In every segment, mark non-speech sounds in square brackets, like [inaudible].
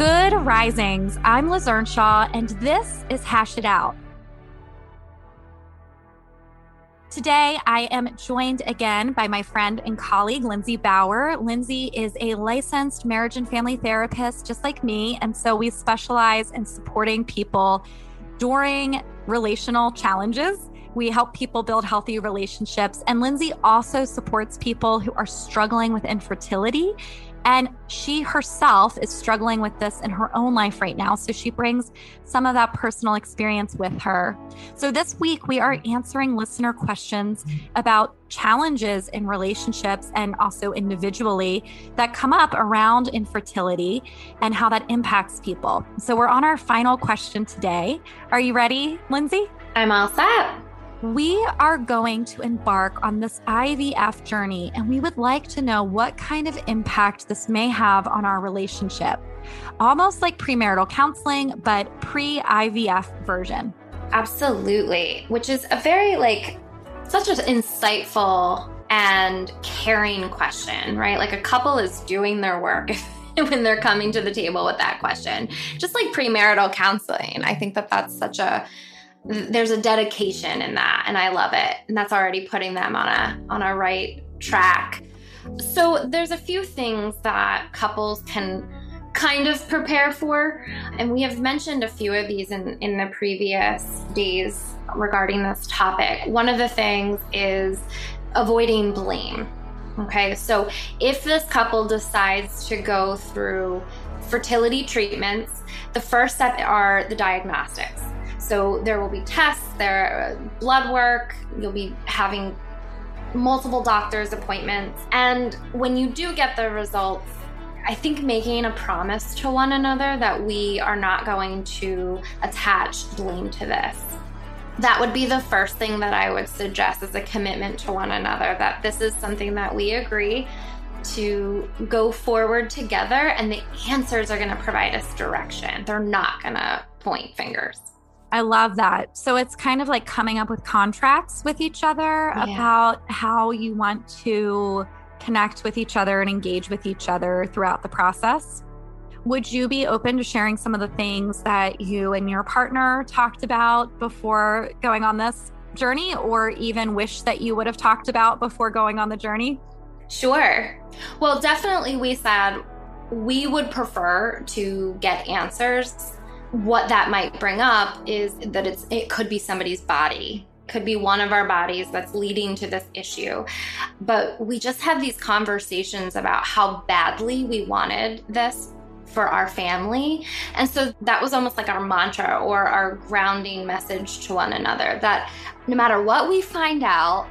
Good risings. I'm Liz Earnshaw, and this is Hash It Out. Today, I am joined again by my friend and colleague, Lindsay Bauer. Lindsay is a licensed marriage and family therapist, just like me. And so we specialize in supporting people during relational challenges. We help people build healthy relationships. And Lindsay also supports people who are struggling with infertility and she herself is struggling with this in her own life right now. So she brings some of that personal experience with her. So this week, we are answering listener questions about challenges in relationships and also individually that come up around infertility and how that impacts people. So we're on our final question today. Are you ready, Lindsay? I'm all set. We are going to embark on this IVF journey, and we would like to know what kind of impact this may have on our relationship. Almost like premarital counseling, but pre IVF version. Absolutely, which is a very, like, such an insightful and caring question, right? Like, a couple is doing their work. [laughs] when they're coming to the table with that question, just like premarital counseling, I think that that's such a there's a dedication in that and i love it. And that's already putting them on a on a right track. So there's a few things that couples can kind of prepare for. And we have mentioned a few of these in in the previous days regarding this topic. One of the things is avoiding blame. Okay so if this couple decides to go through fertility treatments the first step are the diagnostics so there will be tests, there uh, blood work, you'll be having multiple doctor's appointments. And when you do get the results, I think making a promise to one another that we are not going to attach blame to this. That would be the first thing that I would suggest as a commitment to one another that this is something that we agree to go forward together and the answers are going to provide us direction. They're not going to point fingers. I love that. So it's kind of like coming up with contracts with each other yeah. about how you want to connect with each other and engage with each other throughout the process. Would you be open to sharing some of the things that you and your partner talked about before going on this journey, or even wish that you would have talked about before going on the journey? Sure. Well, definitely, we said we would prefer to get answers what that might bring up is that it's it could be somebody's body could be one of our bodies that's leading to this issue. But we just had these conversations about how badly we wanted this for our family. And so that was almost like our mantra or our grounding message to one another that no matter what we find out,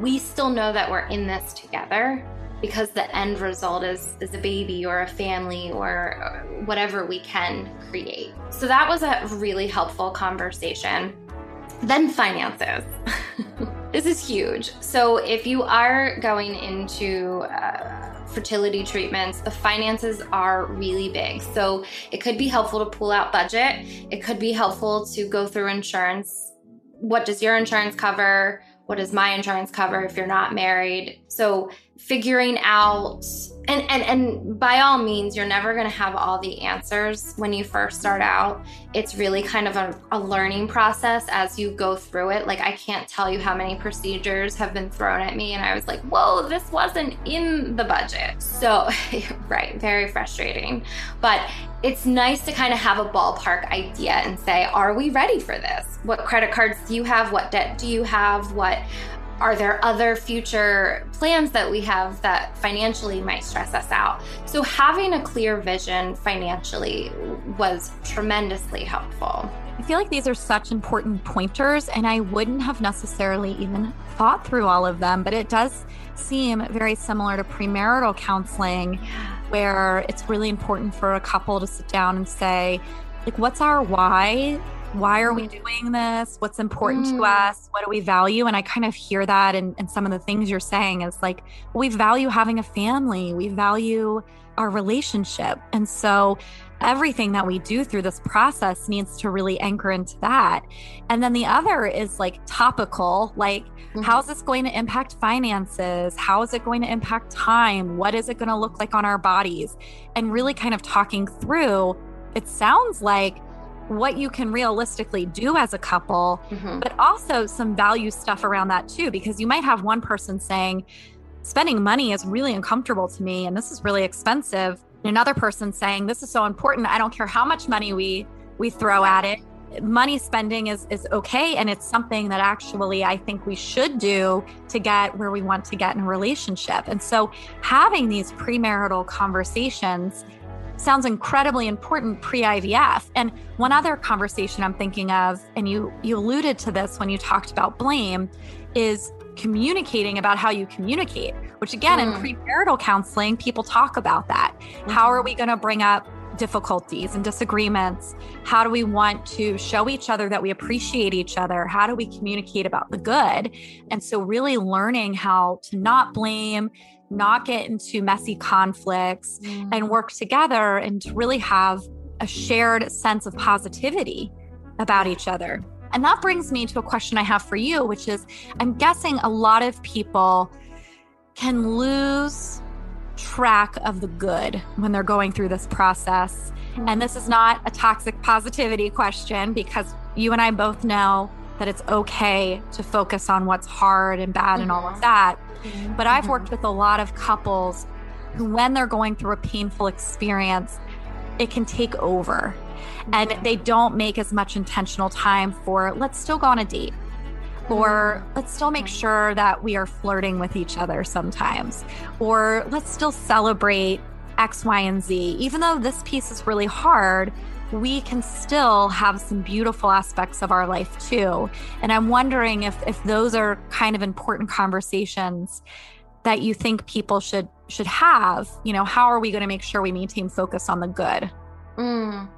we still know that we're in this together because the end result is is a baby or a family or whatever we can create. So that was a really helpful conversation. Then finances. [laughs] this is huge. So if you are going into uh, fertility treatments, the finances are really big. So it could be helpful to pull out budget. It could be helpful to go through insurance. What does your insurance cover? What does my insurance cover if you're not married? So figuring out and and and by all means you're never going to have all the answers when you first start out. It's really kind of a, a, learning process as you go through it. Like i can't tell you how many procedures have been thrown at me and i was like whoa this wasn't in the budget. So [laughs] right very frustrating. But it's nice to kind of have a ballpark idea and say are we ready for this? What credit cards do you have? What debt do you have? What are there other future plans that we have that financially might stress us out? So, having a clear vision financially was tremendously helpful. I feel like these are such important pointers, and I wouldn't have necessarily even thought through all of them, but it does seem very similar to premarital counseling, where it's really important for a couple to sit down and say, like, what's our why? Why are we doing this? What's important mm. to us? What do we value? And I kind of hear that in, in some of the things you're saying is like, we value having a family, we value our relationship. And so everything that we do through this process needs to really anchor into that. And then the other is like topical, like mm-hmm. how's this going to impact finances? How is it going to impact time? What is it going to look like on our bodies? And really kind of talking through, it sounds like what you can realistically do as a couple, mm-hmm. but also some value stuff around that too, because you might have one person saying, spending money is really uncomfortable to me and this is really expensive another person saying this is so important i don't care how much money we we throw at it money spending is is okay and it's something that actually i think we should do to get where we want to get in a relationship and so having these premarital conversations sounds incredibly important pre-ivf and one other conversation i'm thinking of and you you alluded to this when you talked about blame is communicating about how you communicate, which again, mm. in premarital counseling, people talk about that. Mm-hmm. How are we going to bring up difficulties and disagreements? How do we want to show each other that we appreciate each other? How do we communicate about the good? And so, really learning how to not blame, not get into messy conflicts, mm. and work together and to really have a shared sense of positivity about each other. And that brings me to a question I have for you, which is I'm guessing a lot of people can lose track of the good when they're going through this process. And this is not a toxic positivity question because you and I both know that it's okay to focus on what's hard and bad mm-hmm. and all of mm-hmm. that. Mm-hmm. But I've worked with a lot of couples who, when they're going through a painful experience, it can take over and they don't make as much intentional time for let's still go on a date or let's still make sure that we are flirting with each other sometimes or let's still celebrate x y and z even though this piece is really hard we can still have some beautiful aspects of our life too and i'm wondering if if those are kind of important conversations that you think people should should have you know how are we going to make sure we maintain focus on the good Mm.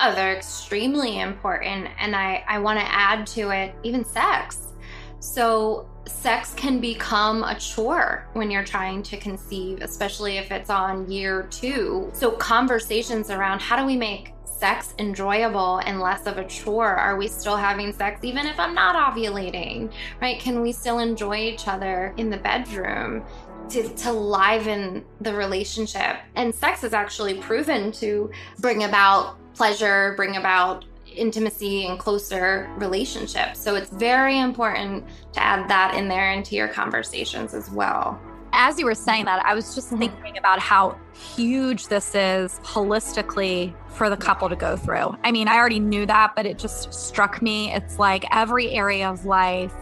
Oh, they're extremely important. And I, I want to add to it even sex. So, sex can become a chore when you're trying to conceive, especially if it's on year two. So, conversations around how do we make sex enjoyable and less of a chore? Are we still having sex even if I'm not ovulating? Right? Can we still enjoy each other in the bedroom? to, to liven the relationship. And sex is actually proven to bring about pleasure, bring about intimacy and closer relationships. So it's very important to add that in there into your conversations as well. As you were saying that, I was just mm-hmm. thinking about how huge this is holistically for the couple to go through. I mean, I already knew that, but it just struck me. It's like every area of life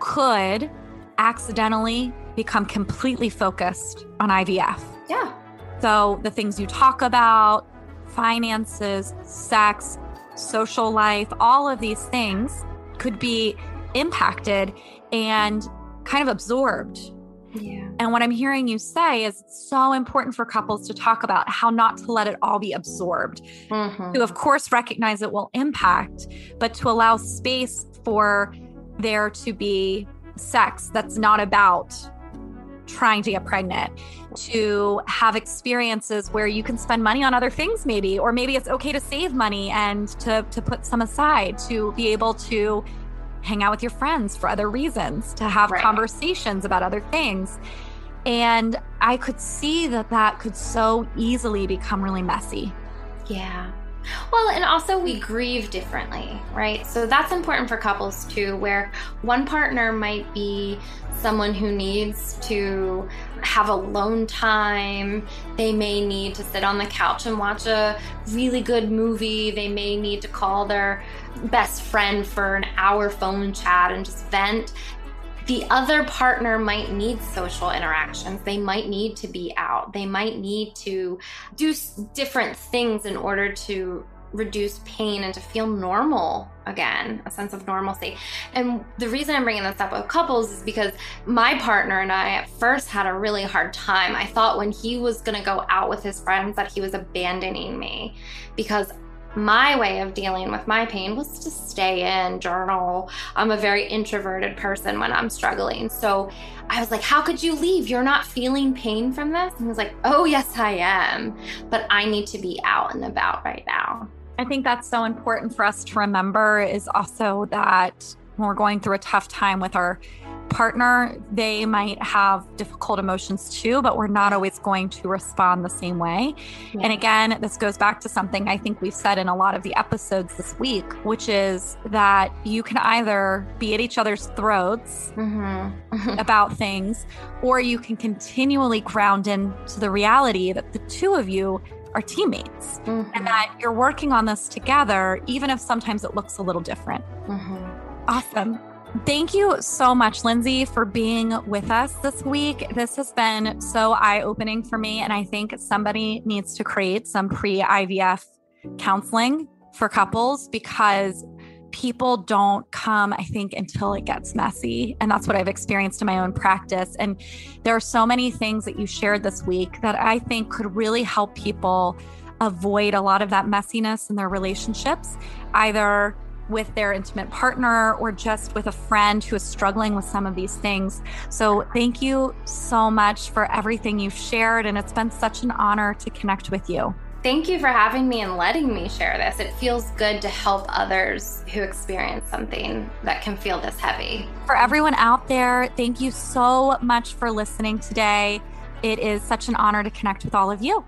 could accidentally become completely focused on IVF. Yeah. So the things you talk about, finances, sex, social life, all of these things could be impacted and kind of absorbed. Yeah. And what I'm hearing you say is it's so important for couples to talk about how not to let it all be absorbed. Mm-hmm. To, of course, recognize it will impact, but to allow space for there to be sex that's not about trying to get pregnant to have experiences where you can spend money on other things maybe or maybe it's okay to save money and to to put some aside to be able to hang out with your friends for other reasons to have right. conversations about other things. And i could see that that could so easily become really messy. Yeah well, and also we grieve differently, right? So that's important for couples too, where one partner might be someone who needs to have alone time. They may need to sit on the couch and watch a really good movie. They may need to call their best friend for an hour phone chat and just vent the other partner might need social interactions. They might need to be out. They might need to do different things in order to reduce pain and to feel normal again, a sense of normalcy. And the reason I'm bringing this up with couples is because my partner and I at first had a really hard time. I thought when he was going to go out with his friends that he was abandoning me because my way of dealing with my pain was to stay in, journal. I'm a very introverted person when I'm struggling. So I was like, How could you leave? You're not feeling pain from this? And he was like, Oh, yes, I am. But I need to be out and about right now. I think that's so important for us to remember is also that when we're going through a tough time with our partner, they might have difficult emotions too, but we're not always going to respond the same way. Yeah. And again, this goes back to something I think we've said in a lot of the episodes this week, which is that you can either be at each other's throats mm-hmm. [laughs] about things, or you can continually ground into the reality that the two of you are teammates mm-hmm. and that you're working on this together, even if sometimes it looks a little different. Mm-hmm. Awesome. Thank you so much, Lindsay, for being with us this week. This has been so eye opening for me. And I think somebody needs to create some pre IVF counseling for couples because people don't come, I think, until it gets messy. And that's what I've experienced in my own practice. And there are so many things that you shared this week that I think could really help people avoid a lot of that messiness in their relationships, either with their intimate partner or just with a friend who is struggling with some of these things. So, thank you so much for everything you've shared. And it's been such an honor to connect with you. Thank you for having me and letting me share this. It feels good to help others who experience something that can feel this heavy. For everyone out there, thank you so much for listening today. It is such an honor to connect with all of you.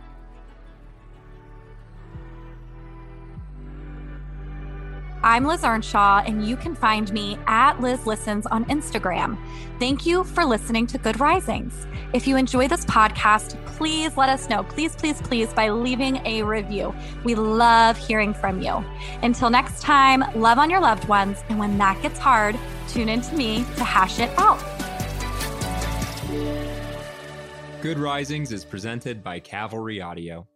I'm Liz Earnshaw, and you can find me at Liz Listens on Instagram. Thank you for listening to Good Risings. If you enjoy this podcast, please let us know. Please, please, please, by leaving a review. We love hearing from you. Until next time, love on your loved ones. And when that gets hard, tune in to me to hash it out. Good Risings is presented by Cavalry Audio.